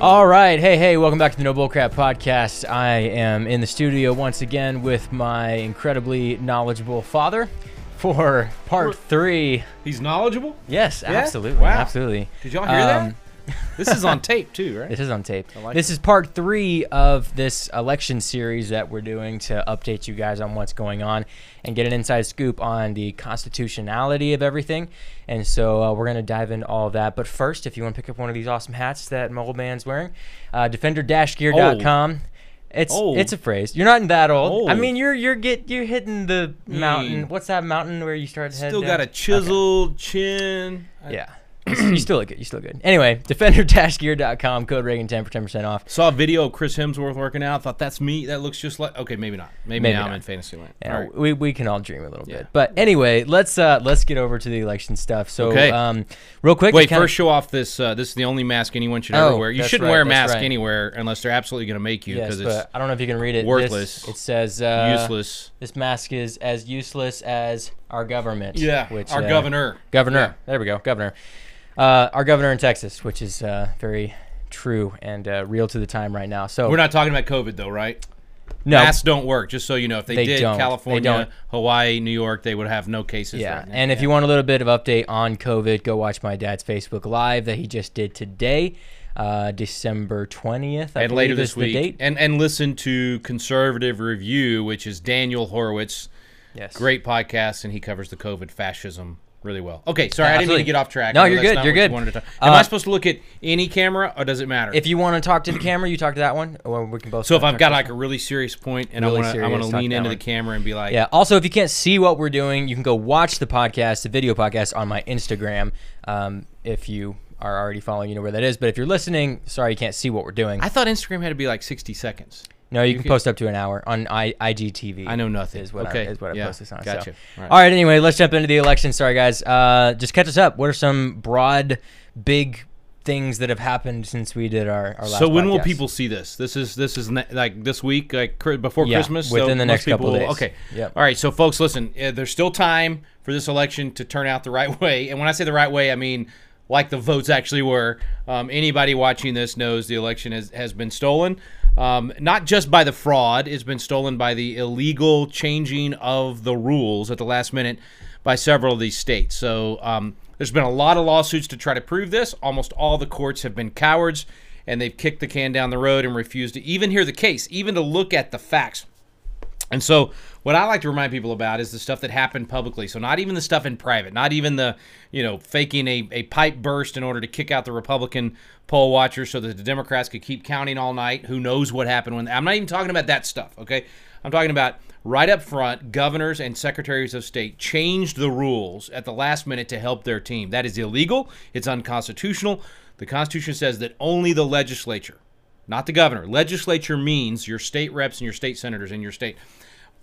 All right, hey, hey, welcome back to the No Bullcrap podcast. I am in the studio once again with my incredibly knowledgeable father for part three. He's knowledgeable. Yes, Yeah? absolutely, Wow. absolutely. Did y'all hear Um, that? This is on tape too, right? This is on tape. like this is part three of this election series that we're doing to update you guys on what's going on and get an inside scoop on the constitutionality of everything. And so uh, we're going to dive into all of that. But first, if you want to pick up one of these awesome hats that Mobile Man's wearing, uh, defender-gear.com. It's Old. it's a phrase. You're not in that old. I mean, you're you're get you're hitting the mountain. Mm. What's that mountain where you start to head Still down? got a chiseled chin. I Yeah. You still look good. You still good. Anyway, defender-gear.com code Reagan 10 for 10% off. saw a video of Chris Hemsworth working out. Thought that's me. That looks just like. Okay, maybe not. Maybe, Maybe now not. I'm in fantasy land. Yeah, right. we, we can all dream a little Yeah. bit. But anyway, let's uh let's get over to the election stuff. So Okay. um real quick Wait, first show off this. Uh, this is the only mask anyone should Oh, ever wear. You shouldn't right, wear a mask right. anywhere unless they're absolutely going to make you Yes, because it's but I don't know if you can read it. This- worthless. it says uh, useless. This mask is as useless as our government. Yeah, which our uh, governor. Governor. There we go. Governor. Uh, our governor in Texas, which is uh, very true and uh, real to the time right now. So We're not talking about COVID though, right? no, Masks don't work. Just so you know, if they, They did, don't. California, don't. Hawaii, New York, they would have no cases. Yeah, right and if you want a little bit of update on COVID, go watch my dad's Facebook Live that he just did today, uh, December twentieth. and later this week, date. and and listen to Conservative Review, which is Daniel Horowitz, Yes, great podcast, and he covers the COVID fascism really well. Okay, sorry, Yeah, I didn't mean to get off track. No, you're good, you're you good. wanted to talk- Am Uh, I supposed to look at any camera, or does it matter? If you want to talk to the camera, you talk to that one, or we can both. so if I've got like a really serious point and Really I want to I want to lean into one. the camera and be like, Yeah. Also, if you can't see what we're doing, you can go watch the podcast, the video podcast, on my Instagram. Um, if you are already following, you know where that is. But if you're listening, sorry you can't see what we're doing. I thought Instagram had to be like 60 seconds. No, you, can can- post up to an hour on I, IGTV. I know nothing. Is what Okay, I, is what I yeah, post this on. gotcha. So. All right. All right. Anyway, let's jump into the election. Sorry, guys. Uh, just catch us up. What are some broad, big things that have happened since we did our, our last? So when will people see this? This is this is ne- like this week, like cr- before Yeah, Christmas. so within the next couple people- days. Okay. Yep. All right. So folks, listen. Uh, there's still time for this election to turn out the right way. And when I say the right way, I mean like the votes actually were. Um, anybody watching this knows the election has has been stolen. Um, not just by the fraud, it's been stolen by the illegal changing of the rules at the last minute by several of these states. So um, there's been a lot of lawsuits to try to prove this. Almost all the courts have been cowards and they've kicked the can down the road and refused to even hear the case, even to look at the facts. And so, what I like to remind people about is the stuff that happened publicly. So, not even the stuff in private, not even the, you know, faking a, a pipe burst in order to kick out the Republican poll watchers so that the Democrats could keep counting all night. Who knows what happened when? I'm not even talking about that stuff, okay? I'm talking about right up front, governors and secretaries of state changed the rules at the last minute to help their team. That is illegal, it's unconstitutional. The Constitution says that only the legislature, not the governor. Legislature means your state reps and your state senators in your state.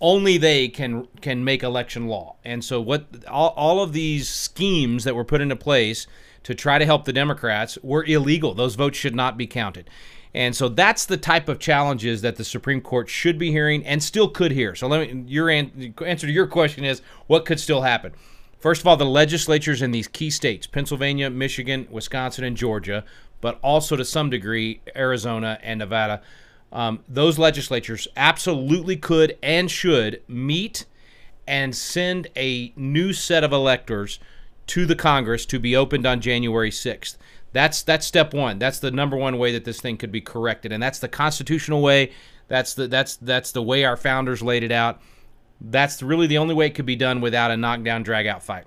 Only they can can make election law. And so what all, all of these schemes that were put into place to try to help the Democrats were illegal. Those votes should not be counted. And so that's the type of challenges that the Supreme Court should be hearing and still could hear. So let me your an, answer to your question is what could still happen? First of all, the legislatures in these key states, Pennsylvania, Michigan, Wisconsin, and Georgia, but also to some degree Arizona and Nevada, um, those legislatures absolutely could and should meet and send a new set of electors to the Congress to be opened on January 6th. That's that's step one. That's the number one way that this thing could be corrected, and that's the constitutional way. That's the that's that's the way our founders laid it out. That's really the only way it could be done without a knockdown, drag out fight.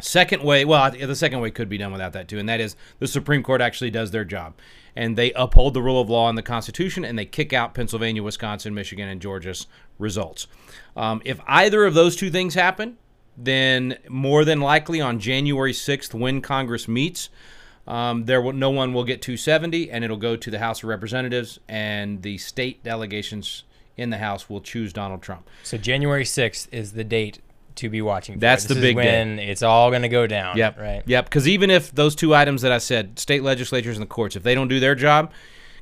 Second way, well, the second way could be done without that too, and that is the Supreme Court actually does their job, and they uphold the rule of law and the Constitution, and they kick out Pennsylvania, Wisconsin, Michigan, and Georgia's results. Um, if either of those two things happen, then more than likely on January 6th, when Congress meets, um, there will, no one will get 270, and it'll go to the House of Representatives, and the state delegations in the House will choose Donald Trump. So January sixth is the date to be watching. For. That's This the big day. it's all going to go down. Yep. Right. Yep. Because even if those two items that I said, state legislatures and the courts, if they don't do their job,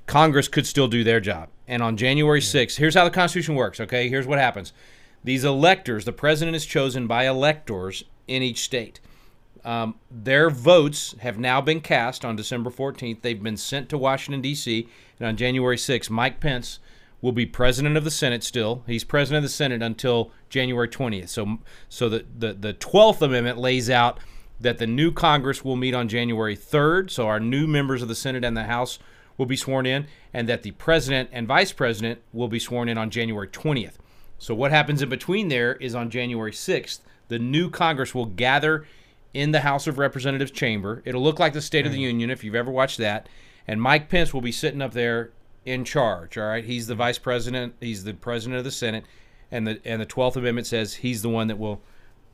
Congress could still do their job. And on January 6th, here's how the Constitution works, okay? Here's what happens. These electors, the president is chosen by electors in each state. Um, their votes have now been cast on December 14th. They've been sent to Washington, D.C., and on January 6th, Mike Pence will be president of the Senate still. He's president of the Senate until January 20th. So, so the, the, the 12th Amendment lays out that the new Congress will meet on January 3rd. So, our new members of the Senate and the House will be sworn in, and that the president and vice president will be sworn in on January 20th. So, what happens in between there is on January 6th, the new Congress will gather in the House of Representatives chamber. It'll look like the State of the hmm. Union if you've ever watched that. And Mike Pence will be sitting up there in charge. All right, he's the vice president. He's the president of the Senate, and the and the Twelfth Amendment says he's the one that will.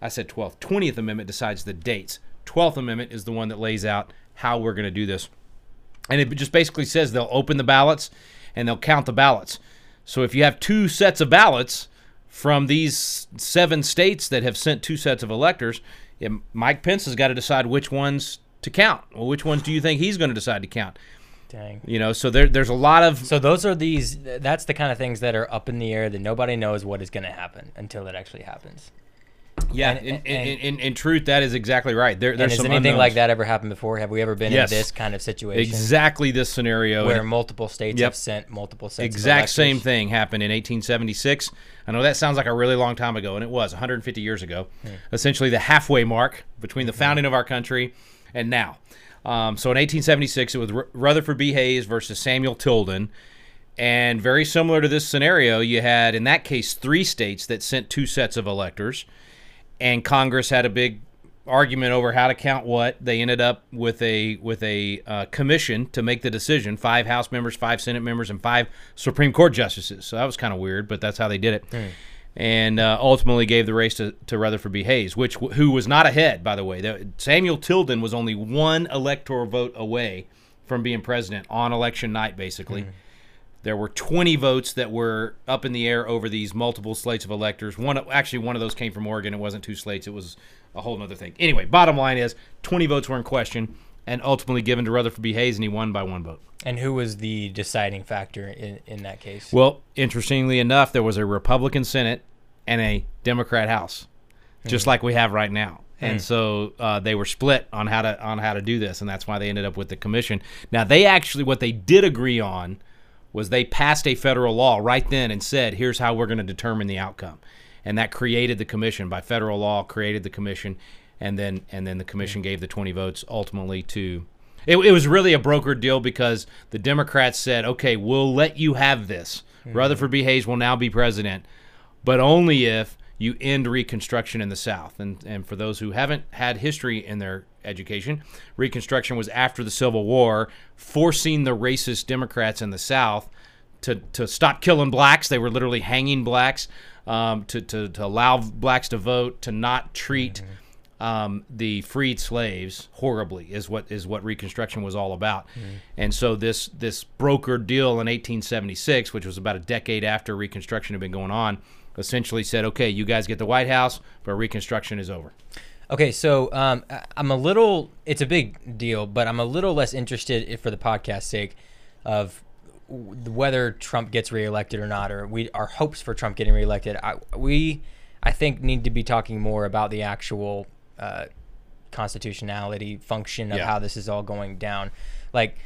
I said twelfth. Twentieth Amendment decides the dates. Twelfth Amendment is the one that lays out how we're going to do this, and it just basically says they'll open the ballots and they'll count the ballots. So if you have two sets of ballots from these seven states that have sent two sets of electors, Mike Pence has got to decide which ones to count. Well, which ones do you think he's going to decide to count? Dang. You know, so there, there's a lot of So those are these. That's the kind of things that are up in the air that nobody knows what is going to happen until it actually happens. yeah. and- in, and- in, in, in truth, that is exactly right. There, And there's has anything like that ever happened before? Have we ever been Yes. in this kind of situation Exactly this scenario. where multiple states Yep. have sent multiple sets? of exact same thing happened in 1876. I know that sounds like a really long time ago, and it was 150 years ago. Hmm. Essentially, the halfway mark between the hmm. founding of our country and now. Um, so in 1876, it was Rutherford B. Hayes versus Samuel Tilden. And very similar to this scenario, you had, in that case, three states that sent two sets of electors. And Congress had a big argument over how to count what. They ended up with a with a uh, commission to make the decision. Five House members, five Senate members, and five Supreme Court justices. So that was kind of weird, but that's how they did it. And uh, ultimately gave the race to, to Rutherford B. Hayes, which who was not ahead, by the way. Samuel Tilden was only one electoral vote away from being president on election night, basically. There were 20 votes that were up in the air over these multiple slates of electors. One, actually, one of those came from Oregon. It wasn't two slates. It was a whole other thing. Anyway, bottom line is 20 votes were in question and ultimately given to Rutherford B. Hayes, and he won by one vote. And who was the deciding factor in, in that case? Well, interestingly enough, there was a Republican Senate and a Democrat House, just like we have right now. And so uh, they were split on how to on how to do this, and that's why they ended up with the commission. Now they actually what they did agree on was they passed a federal law right then and said, "Here's how we're going to determine the outcome," and that created the commission by federal law. Created the commission, and then and then the commission gave the 20 votes ultimately to. It, it was really a brokered deal because the Democrats said, "Okay, we'll let you have this. Rutherford B. Hayes will now be president, but only if you end Reconstruction in the South." And and for those who haven't had history in their education, Reconstruction was after the Civil War, forcing the racist Democrats in the South to, to stop killing blacks. They were literally hanging blacks um, to, to, to allow blacks to vote, to not treat um, the freed slaves horribly is what is what Reconstruction was all about. And so this this brokered deal in 1876, which was about a decade after Reconstruction had been going on, essentially said, "Okay, you guys get the White House, but Reconstruction is over." Okay, so um, I'm a little. It's a big deal, but I'm a little less interested, if for the podcast's sake, of whether Trump gets reelected or not, or we our hopes for Trump getting reelected. I, we, I think, need to be talking more about the actual uh, constitutionality function of Yeah. how this is all going down. Like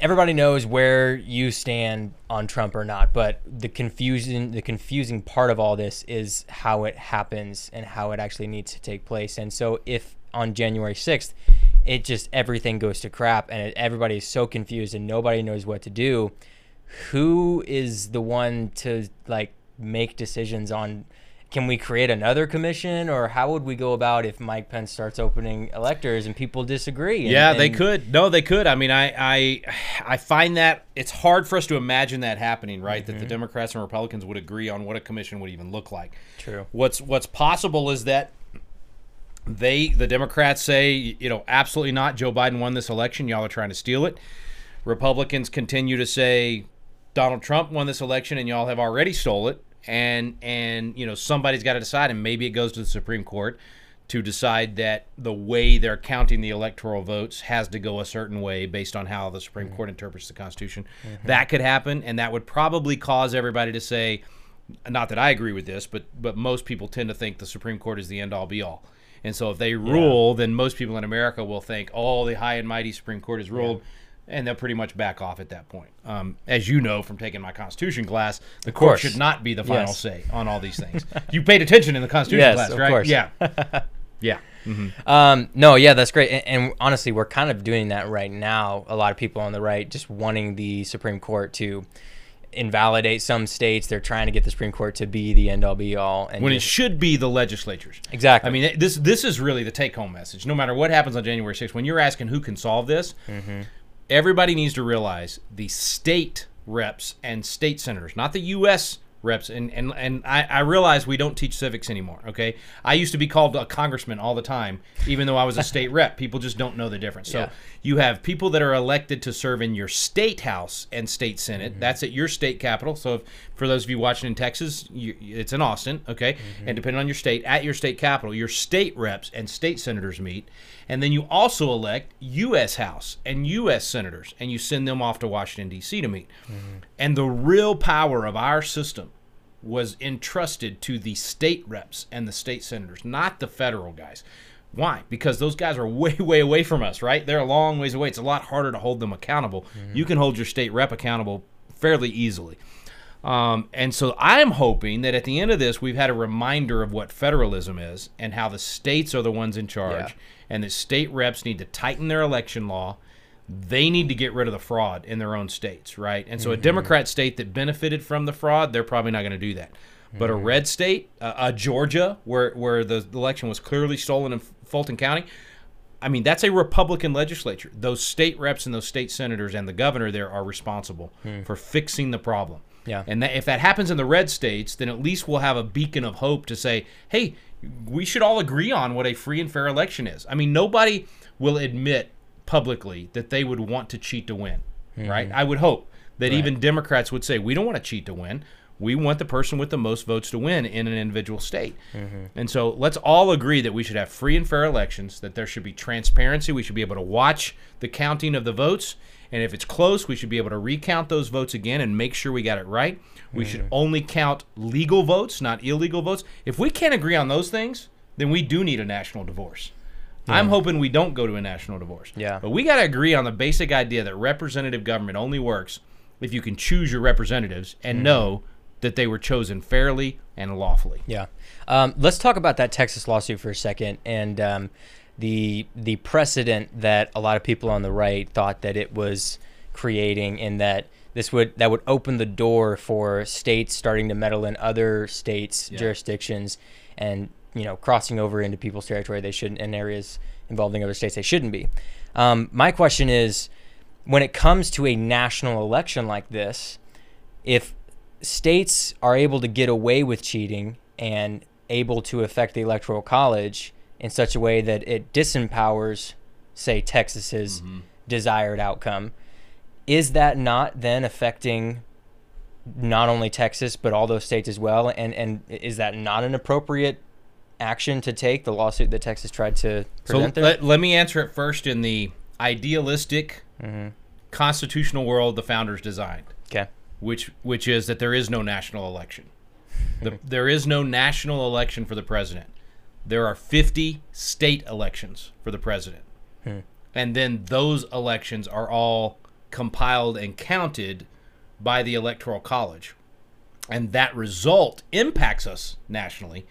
everybody knows where you stand on Trump or not, but the confusing the confusing part of all this is how it happens and how it actually needs to take place. And so if on January 6th it just everything goes to crap and everybody is so confused and nobody knows what to do, who is the one to like make decisions on can we create another commission or how would we go about if Mike Pence starts opening electors and people disagree? And- Yeah, they could. No, they could. I mean, I, I, I find that it's hard for us to imagine that happening, right? That the mm-hmm. Democrats and Republicans would agree on what a commission would even look like. True. What's What's possible is that they, the Democrats, say, you know, absolutely not. Joe Biden won this election. Y'all are trying to steal it. Republicans continue to say Donald Trump won this election, and y'all have already stole it. And and you know somebody's got to decide, and maybe it goes to the Supreme Court to decide that the way they're counting the electoral votes has to go a certain way based on how the Supreme Court interprets the Constitution. Mm-hmm. That could happen, and that would probably cause everybody to say, not that I agree with this, but but most people tend to think the Supreme Court is the end all be all. And so if they rule, then most people in America will think, oh, the high and mighty Supreme Court has ruled. And they'll pretty much back off at that point. Um, as you know from taking my Constitution class, the court should not be the final Yes. say on all these things. you paid attention in the Constitution class, right? Yes, class, of right? course. Yeah. yeah. Um, no, yeah, that's great. And, and honestly, we're kind of doing that right now. A lot of people on the right just wanting the Supreme Court to invalidate some states. They're trying to get the Supreme Court to be the end all be all. And when it should be the legislatures. Exactly. I mean, this this is really the take home message. No matter what happens on January 6th, when you're asking who can solve this, Mm-hmm. Everybody needs to realize the state reps and state senators, not the U.S. reps. And and and I, I realize we don't teach civics anymore. Okay, I used to be called a congressman all the time, even though I was a state rep. People just don't know the difference. So Yeah. you have people that are elected to serve in your state house and state senate. Mm-hmm. That's at your state capital. So if, for those of you watching in Texas, you, it's in Austin, okay? Mm-hmm. And depending on your state, at your state capital, your state reps and state senators meet. And then you also elect U.S. House and U.S. senators, and you send them off to Washington, D.C. to meet. Mm-hmm. And the real power of our system was entrusted to the state reps and the state senators, not the federal guys. Why? Because those guys are way, way away from us, right? They're a long ways away. It's a lot harder to hold them accountable. You can hold your state rep accountable fairly easily. Um, and so I'm hoping that at the end of this, we've had a reminder of what federalism is and how the states are the ones in charge, Yeah. And that state reps need to tighten their election law. They need to get rid of the fraud in their own states, right? And so a Democrat state that benefited from the fraud, they're probably not going to do that. But a red state, uh, a Georgia, where where the election was clearly stolen in Fulton County, I mean, that's a Republican legislature. Those state reps and those state senators and the governor there are responsible for fixing the problem. Yeah. And that, if that happens in the red states, then at least we'll have a beacon of hope to say, hey, we should all agree on what a free and fair election is. I mean, nobody will admit publicly that they would want to cheat to win, right? Mm-hmm. I would hope that even Democrats would say, we don't want to cheat to win. We want the person with the most votes to win in an individual state. Mm-hmm. And so let's all agree that we should have free and fair elections, that there should be transparency. We should be able to watch the counting of the votes. And if it's close, we should be able to recount those votes again and make sure we got it right. We should only count legal votes, not illegal votes. If we can't agree on those things, then we do need a national divorce. I'm hoping we don't go to a national divorce. Yeah. But we got to agree on the basic idea that representative government only works if you can choose your representatives and know that they were chosen fairly and lawfully. Yeah. Um, let's talk about that Texas lawsuit for a second and um, the the precedent that a lot of people on the right thought that it was creating, and that this would that would open the door for states starting to meddle in other states' jurisdictions, and you know crossing over into people's territory they shouldn't in areas involving other states they shouldn't be. Um, my question is, when it comes to a national election like this, if states are able to get away with cheating and able to affect the electoral college in such a way that it disempowers, say, Texas's mm-hmm. desired outcome, is that not then affecting not only Texas but all those states as well? And and is that not an appropriate action to take? The lawsuit that Texas tried to So prevent there. let, let me answer it first in the idealistic mm-hmm. constitutional world the founders designed, okay. which which is that there is no national election. The, there is no national election for the president. There are 50 state elections for the president. Hmm. And then those elections are all compiled and counted by the Electoral College. And that result impacts us nationally,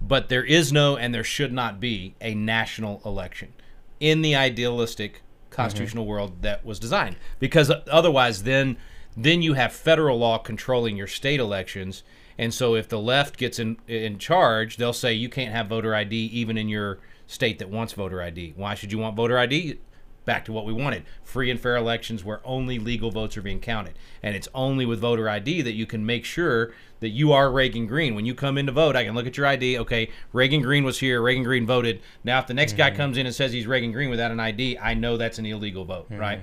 but there is no and there should not be a national election in the idealistic mm-hmm. constitutional world that was designed because otherwise then then you have federal law controlling your state elections and so if the left gets in in charge they'll say you can't have voter ID even in your state that wants voter ID why should you want voter ID back to what we wanted. Free and fair elections where only legal votes are being counted. And it's only with voter id that you can make sure that you are reagan green. When you come in to vote i can look at your id okay reagan green was here. Reagan green voted. Now if the next guy comes in and says he's reagan green without an id i know that's an illegal vote right?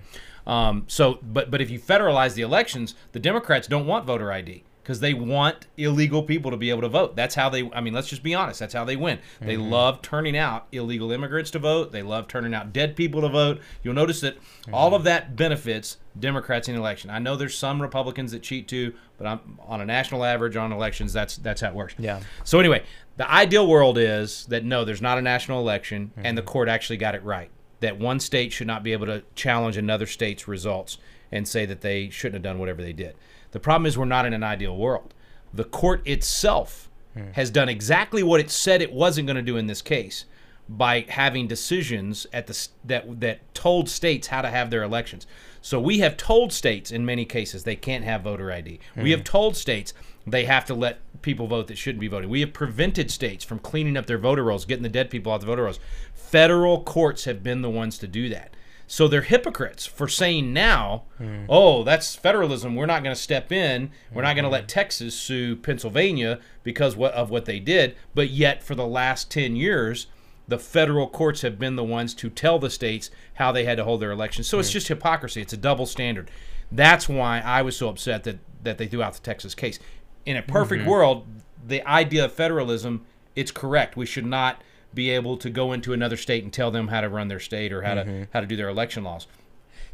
Um, so but but if you federalize the elections the democrats don't want voter id because they want illegal people to be able to vote. That's how they. I mean, let's just be honest. That's how they win. They mm-hmm. love turning out illegal immigrants to vote. They love turning out dead people to vote. You'll notice that all mm-hmm. of that benefits Democrats in the election. I know there's some Republicans that cheat too, but I'm on a national average on elections. That's that's how it works. Yeah. So anyway, the ideal world is that no, there's not a national election, and the mm-hmm. court actually got it right. That one state should not be able to challenge another state's results and say that they shouldn't have done whatever they did. The problem is we're not in an ideal world. The court itself hmm. has done exactly what it said it wasn't going to do in this case by having decisions at the that that told states how to have their elections. So we have told states in many cases they can't have voter ID. We have hmm. told states they have to let people vote that shouldn't be voting. We have prevented states from cleaning up their voter rolls, getting the dead people out the voter rolls. Federal courts have been the ones to do that. So they're hypocrites for saying now, hmm. oh, that's federalism. We're not going to step in. We're not going to hmm. let Texas sue Pennsylvania because of what they did. But yet, for the last 10 years, the federal courts have been the ones to tell the states how they had to hold their elections. So it's hmm. just hypocrisy. It's a double standard. That's why I was so upset that, that they threw out the Texas case. In a perfect mm-hmm. world, the idea of federalism, it's correct. We should not be able to go into another state and tell them how to run their state or how to mm-hmm. how to do their election laws.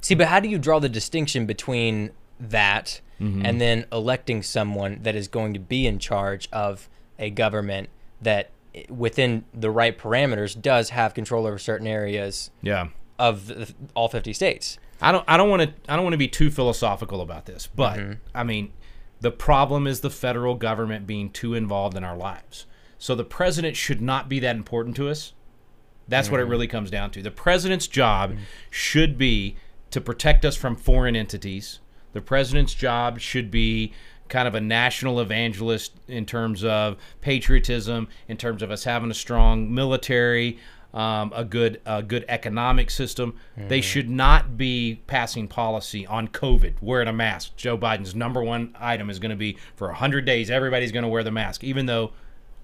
See, but how do you draw the distinction between that mm-hmm. and then electing someone that is going to be in charge of a government that, eh, within the right parameters, does have control over certain areas Yeah. of the, all 50 states? I don't I don't want to I don't want to be too philosophical about this, but mm-hmm. I mean, the problem is the federal government being too involved in our lives. So the president should not be that important to us. That's what it really comes down to. The president's job should be to protect us from foreign entities. The president's job should be kind of a national evangelist in terms of patriotism, in terms of us having a strong military, um, a good a good economic system. They should not be passing policy on COVID, wearing a mask. Joe Biden's number one item is going to be for 100 days, everybody's going to wear the mask, even though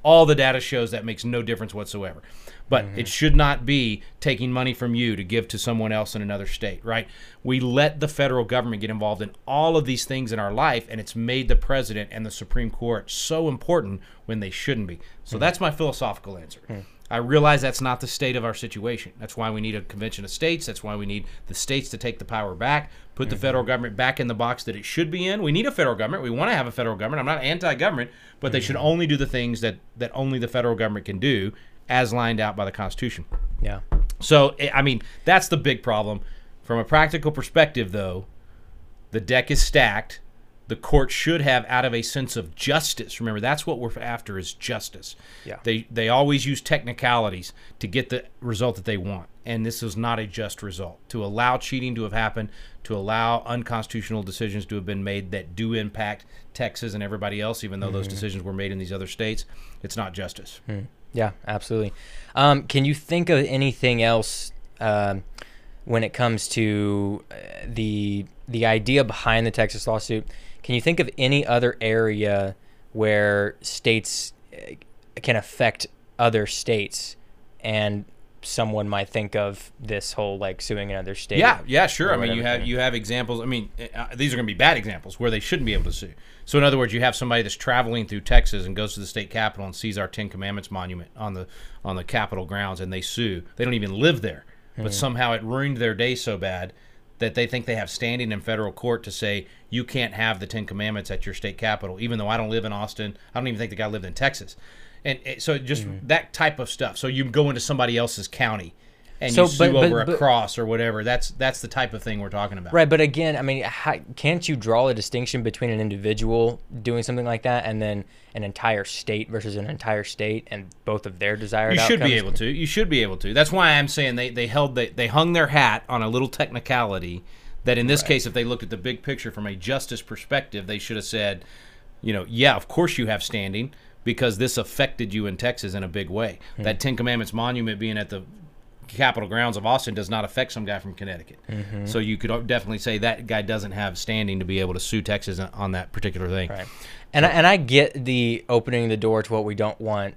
all the data shows that makes no difference whatsoever. But mm-hmm. it should not be taking money from you to give to someone else in another state, right? We let the federal government get involved in all of these things in our life, and it's made the president and the Supreme Court so important when they shouldn't be. So mm-hmm. that's my philosophical answer. Hmm. I realize that's not the state of our situation. That's why we need a convention of states. That's why we need the states to take the power back, put the mm-hmm. federal government back in the box that it should be in. We need a federal government. We want to have a federal government. I'm not anti-government, but they should mm-hmm. only do the things that that only the federal government can do as lined out by the Constitution. Yeah. So, I I mean, that's the big problem. From a practical perspective, though, the deck is stacked. The court should have, out of a sense of justice, remember that's what we're after is justice. Yeah. They they always use technicalities to get the result that they want, and this is not a just result. To allow cheating to have happened, to allow unconstitutional decisions to have been made that do impact Texas and everybody else, even though those decisions were made in these other states, it's not justice. Yeah, absolutely. Um, can you think of anything else um, when it comes to uh, the the idea behind the Texas lawsuit? Can you think of any other area where states uh, can affect other states, and someone might think of this whole like suing another state? Yeah, yeah, sure. I mean, you have you have examples. I mean, uh, these are going to be bad examples where they shouldn't be able to sue. So, in other words, you have somebody that's traveling through Texas and goes to the state capitol and sees our Ten Commandments monument on the on the Capitol grounds, and they sue. They don't even live there, but somehow it ruined their day so bad that they think they have standing in federal court to say you can't have the Ten Commandments at your state capitol, even though I don't live in Austin. I don't even think the guy lived in Texas, and eh, so just mm-hmm. that type of stuff. So you go into somebody else's county. And So, you sue but- but- over a but- cross or whatever. That's that's the type of thing we're talking about. Right, but again, I mean, how, can't you draw a distinction between an individual doing something like that and then an entire state versus an entire state and both of their desired You should be able to. You should be able to. That's why I'm saying they, they held they, they hung their hat on a little technicality that in this case if they looked at the big picture from a justice perspective, they should have said, you know, yeah, of course you have standing because this affected you in Texas in a big way. Hmm. That Ten Commandments monument being at the Capitol grounds of Austin does not affect some guy from Connecticut. Mm-hmm. So you could definitely say that guy doesn't have standing to be able to sue Texas on that particular thing. Right. And I, and I get the opening the door to what we don't want.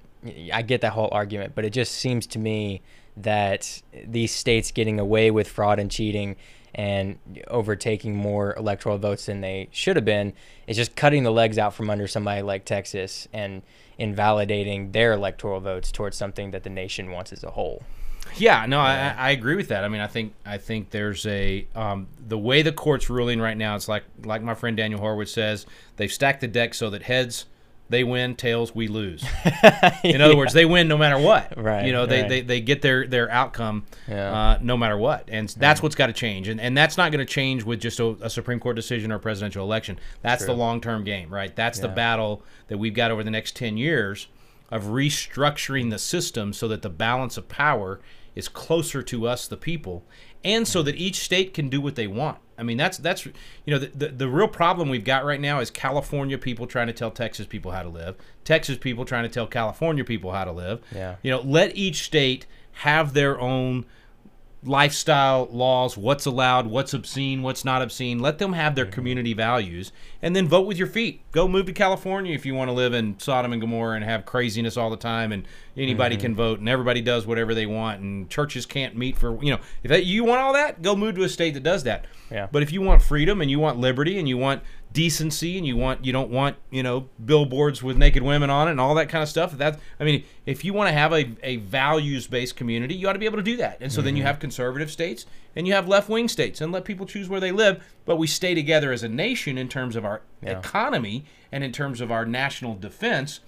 I get that whole argument, but it just seems to me that these states getting away with fraud and cheating and overtaking more electoral votes than they should have been is just cutting the legs out from under somebody like Texas and invalidating their electoral votes towards something that the nation wants as a whole. Yeah, no, I, I agree with that. I mean, I think I think there's a um, the way the court's ruling right now. It's like like my friend Daniel Horowitz says, they've stacked the deck so that heads they win, tails we lose. In other words, they win no matter what. Right, You know, they, right. they, they get their their outcome Yeah. uh, no matter what, and that's what's got to change. And and that's not going to change with just a, a Supreme Court decision or a presidential election. That's the long term game, right? That's the battle that we've got over the next ten years of restructuring the system so that the balance of power is closer to us, the people, and so that each state can do what they want. I mean, that's that's you know the, the the real problem we've got right now is California people trying to tell Texas people how to live, Texas people trying to tell California people how to live. Yeah. You know, let each state have their own lifestyle laws, what's allowed, what's obscene, what's not obscene. Let them have their mm-hmm. community values and then vote with your feet. Go move to California if you want to live in Sodom and Gomorrah and have craziness all the time and anybody mm-hmm. can vote and everybody does whatever they want and churches can't meet for, you know, if that, you want all that, go move to a state that does that. Yeah. But if you want freedom and you want liberty and you want decency and you want you don't want you know billboards with naked women on it and all that kind of stuff that i mean if you want to have a, a values based community you ought to be able to do that and so then Mm-hmm. you have conservative states and you have left wing states and let people choose where they live but we stay together as a nation in terms of our Yeah. economy and in terms of our national defense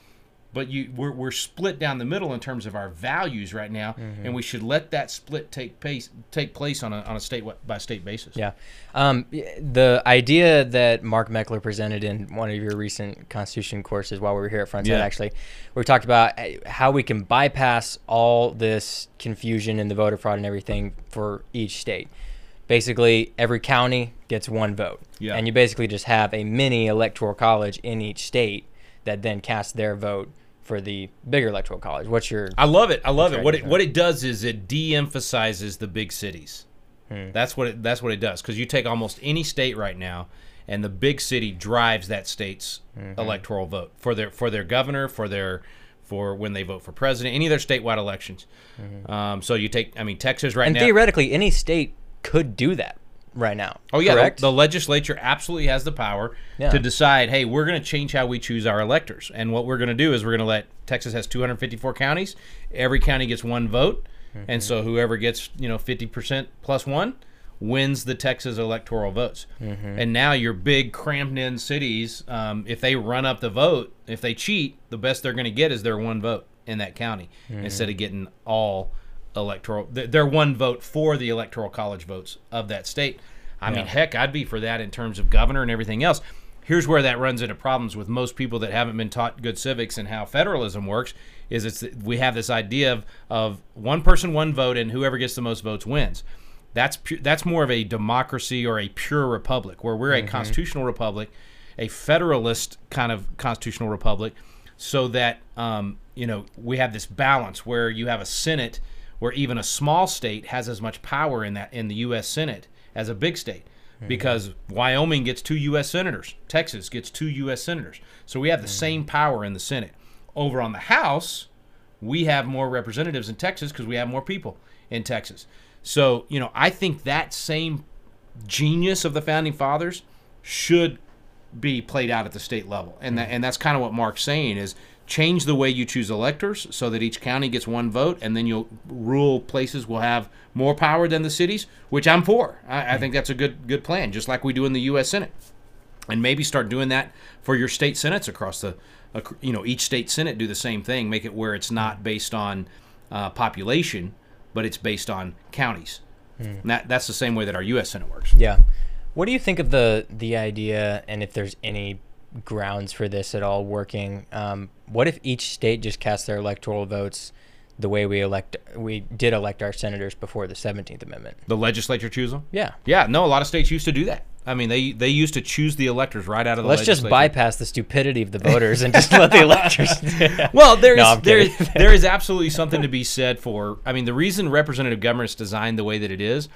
but you we're, we're split down the middle in terms of our values right now Mm-hmm. and we should let that split take place take place on a, on a state by state basis Yeah. Um, the idea that Mark Meckler presented in one of your recent Constitution courses while we were here at Frontside, Yeah. actually, we talked about uh, how we can bypass all this confusion and the voter fraud and everything for each state. Basically, every county gets one vote. Yeah. And you basically just have a mini electoral college in each state that then cast their vote for the bigger electoral college. What's your. I love it. I love it. What it what it does is it de-emphasizes the big cities. Hmm. That's what it that's what it does because you take almost any state right now, and the big city drives that state's Mm-hmm. electoral vote for their for their governor for their for when they vote for president any of their statewide elections. Um, so you take I mean Texas right Mm-hmm. and now. theoretically, any state could do that right now. Oh yeah, the, correct? the legislature absolutely has the power Yeah. to decide. Hey, we're going to change how we choose our electors, and what we're going to do is we're going to let Texas has 254 counties. Every county gets one vote, and so whoever gets you know 50 percent plus one wins the Texas electoral votes. And now your big cramped in cities, um, if they run up the vote, if they cheat, the best they're going to get is their one vote in that county instead of getting all electoral th- their one vote for the electoral college votes of that state. I mean, heck, I'd be for that in terms of governor and everything else. Here's where that runs into problems with most people that haven't been taught good civics and how federalism works. Is it's we have this idea of, of one person, one vote, and whoever gets the most votes wins. That's pu- that's more of a democracy or a pure republic, where we're a constitutional republic, a federalist kind of constitutional republic, so that um, you know we have this balance where you have a Senate where even a small state has as much power in that in the U.S. Senate as a big state, mm-hmm. because Wyoming gets two U.S. senators, Texas gets two U.S. senators, so we have the mm-hmm. same power in the Senate. Over on the House, we have more representatives in Texas because we have more people in Texas. So, you know, I think that same genius of the founding fathers should be played out at the state level. And that, mm-hmm. and that's kind of what Mark's saying is change the way you choose electors so that each county gets one vote and then you'll rural places will have more power than the cities, which I'm for. I, I think that's a good good plan, just like we do in the US Senate. And maybe start doing that for your state senates across the you know, each state senate do the same thing, make it where it's not based on uh, population, but it's based on counties. And that that's the same way that our US Senate works. Yeah. What do you think of the the idea, and if there's any grounds for this at all working? Um, what if each state just cast their electoral votes the way we elect we did elect our senators before the Seventeenth Amendment? The legislature choose them? Yeah. Yeah, no, a lot of states used to do that. I mean, they they used to choose the electors right out of the legislature. Let's just bypass the stupidity of the voters and just let the electors. Well, there is No, there, kidding. there is absolutely something to be said for. I mean, the reason representative government is designed the way that it is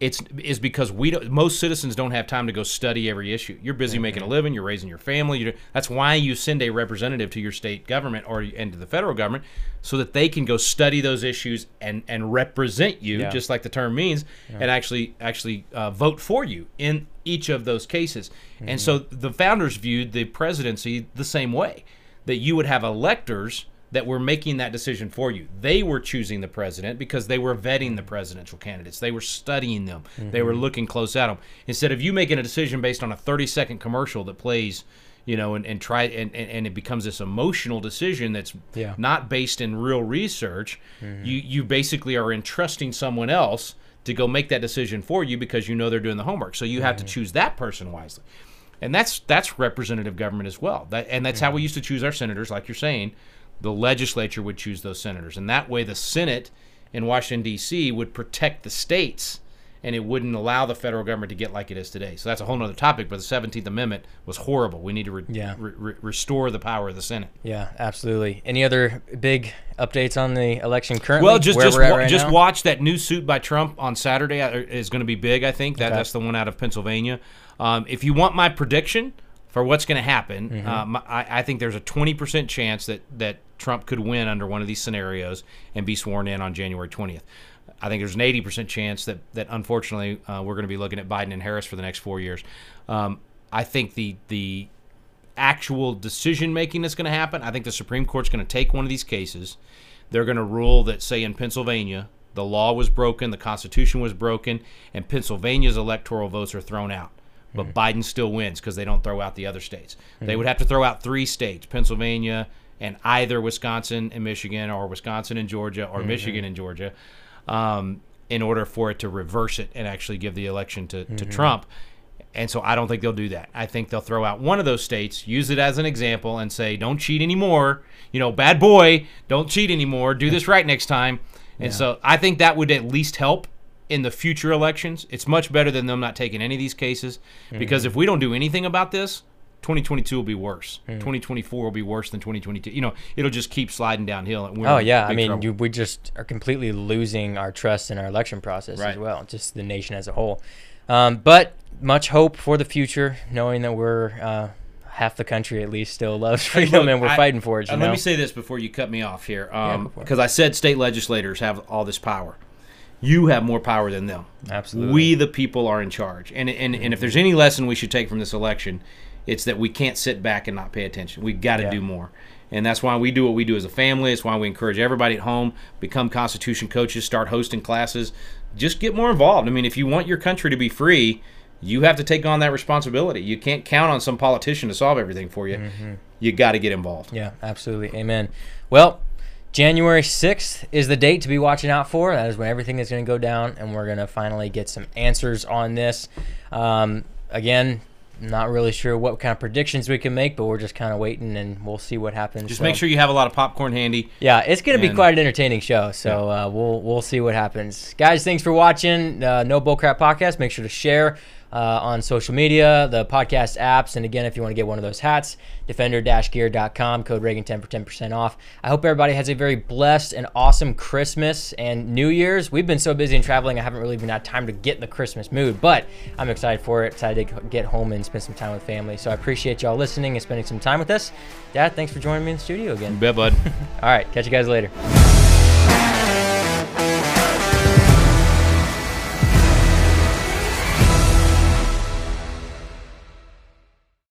it's is because we don't, most citizens don't have time to go study every issue. You're busy making a living, you're raising your family. You're, that's why you send a representative to your state government or and to the federal government so that they can go study those issues and and represent you, Yeah. just like the term means, and actually actually uh, vote for you in each of those cases. And so the founders viewed the presidency the same way that you would have electors that were making that decision for you. They were choosing the president because they were vetting the presidential candidates. They were studying them. They were mm-hmm. looking close at them. Instead of you making a decision based on a 30 second commercial that plays, you know, and, and try and, and, and it becomes this emotional decision that's Yeah. not based in real research. Mm-hmm. You you basically are entrusting someone else to go make that decision for you because you know they're doing the homework. So you have to mm-hmm. choose that person wisely. And that's that's representative government as well. That and that's how we used to choose our senators, like you're saying. The legislature would choose those senators, and that way the Senate in Washington D.C. would protect the states, and it wouldn't allow the federal government to get like it is today. So that's a whole other topic. But the Seventeenth Amendment was horrible. We need to re- Yeah. re- re- restore the power of the Senate. Yeah, absolutely. Any other big updates on the election currently? Well, just just wa- right just watch that new suit by Trump on Saturday uh, is going to be big. I think that Okay. that's the one out of Pennsylvania. Um, if you want my prediction for what's going to happen, Mm-hmm. um, I, I think there's a 20% chance that that Trump could win under one of these scenarios and be sworn in on January 20th. I think there's an 80% chance that that unfortunately uh, we're going to be looking at Biden and Harris for the next four years. Um, I think the the actual decision making that's going to happen. I think the Supreme Court's going to take one of these cases. They're going to rule that, say, in Pennsylvania, the law was broken, the Constitution was broken, and Pennsylvania's electoral votes are thrown out. But Biden still wins because they don't throw out the other states. They would have to throw out three states Pennsylvania and either Wisconsin and Michigan, or Wisconsin and Georgia, or mm-hmm. Michigan and Georgia, um, in order for it to reverse it and actually give the election to, to mm-hmm. Trump. And so I don't think they'll do that. I think they'll throw out one of those states, use it as an example, and say, don't cheat anymore. You know, bad boy, don't cheat anymore. Do this right next time. And so I think that would at least help in the future elections. It's much better than them not taking any of these cases because mm-hmm. if we don't do anything about this, 2022 will be worse. 2024 will be worse than 2022. You know, it'll just keep sliding downhill. Oh yeah, I mean, you, we just are completely losing our trust in our election process as well, just the nation as a whole. Um, but much hope for the future, knowing that we're uh, half the country at least still loves Hey, freedom look, and we're I- fighting for it. You and know? let me say this before you cut me off here, Yeah, um, go for it. because I said state legislators have all this power. You have more power than them. Absolutely. We, the people, are in charge. And and, and if there's any lesson we should take from this election, it's that we can't sit back and not pay attention. We've got to Yeah. do more. And that's why we do what we do as a family. It's why we encourage everybody at home become Constitution coaches, start hosting classes, just get more involved. I mean, if you want your country to be free, you have to take on that responsibility. You can't count on some politician to solve everything for you. You got to get involved. Yeah, absolutely. Amen. Well, January 6th is the date to be watching out for. That is when everything is going to go down, and we're going to finally get some answers on this. Um, again, not really sure what kind of predictions we can make, but we're just kind of waiting, and we'll see what happens. Just So- make sure you have a lot of popcorn handy. Yeah, it's going to be quite an entertaining show. So uh, we'll we'll see what happens, guys. Thanks for watching uh, No Bullcrap podcast. Make sure to share uh, on social media, the podcast apps, and again, if you want to get one of those hats, defender-gear.com, code Reagan 10 for 10% off. I hope everybody has a very blessed and awesome Christmas and New Year's. We've been so busy in traveling, I haven't really even had time to get in the Christmas mood, but I'm excited for it. Excited to get home and spend some time with family. So I appreciate y'all listening and spending some time with us. Dad, thanks for joining me in the studio again. Bet, bud. All right, catch you guys later.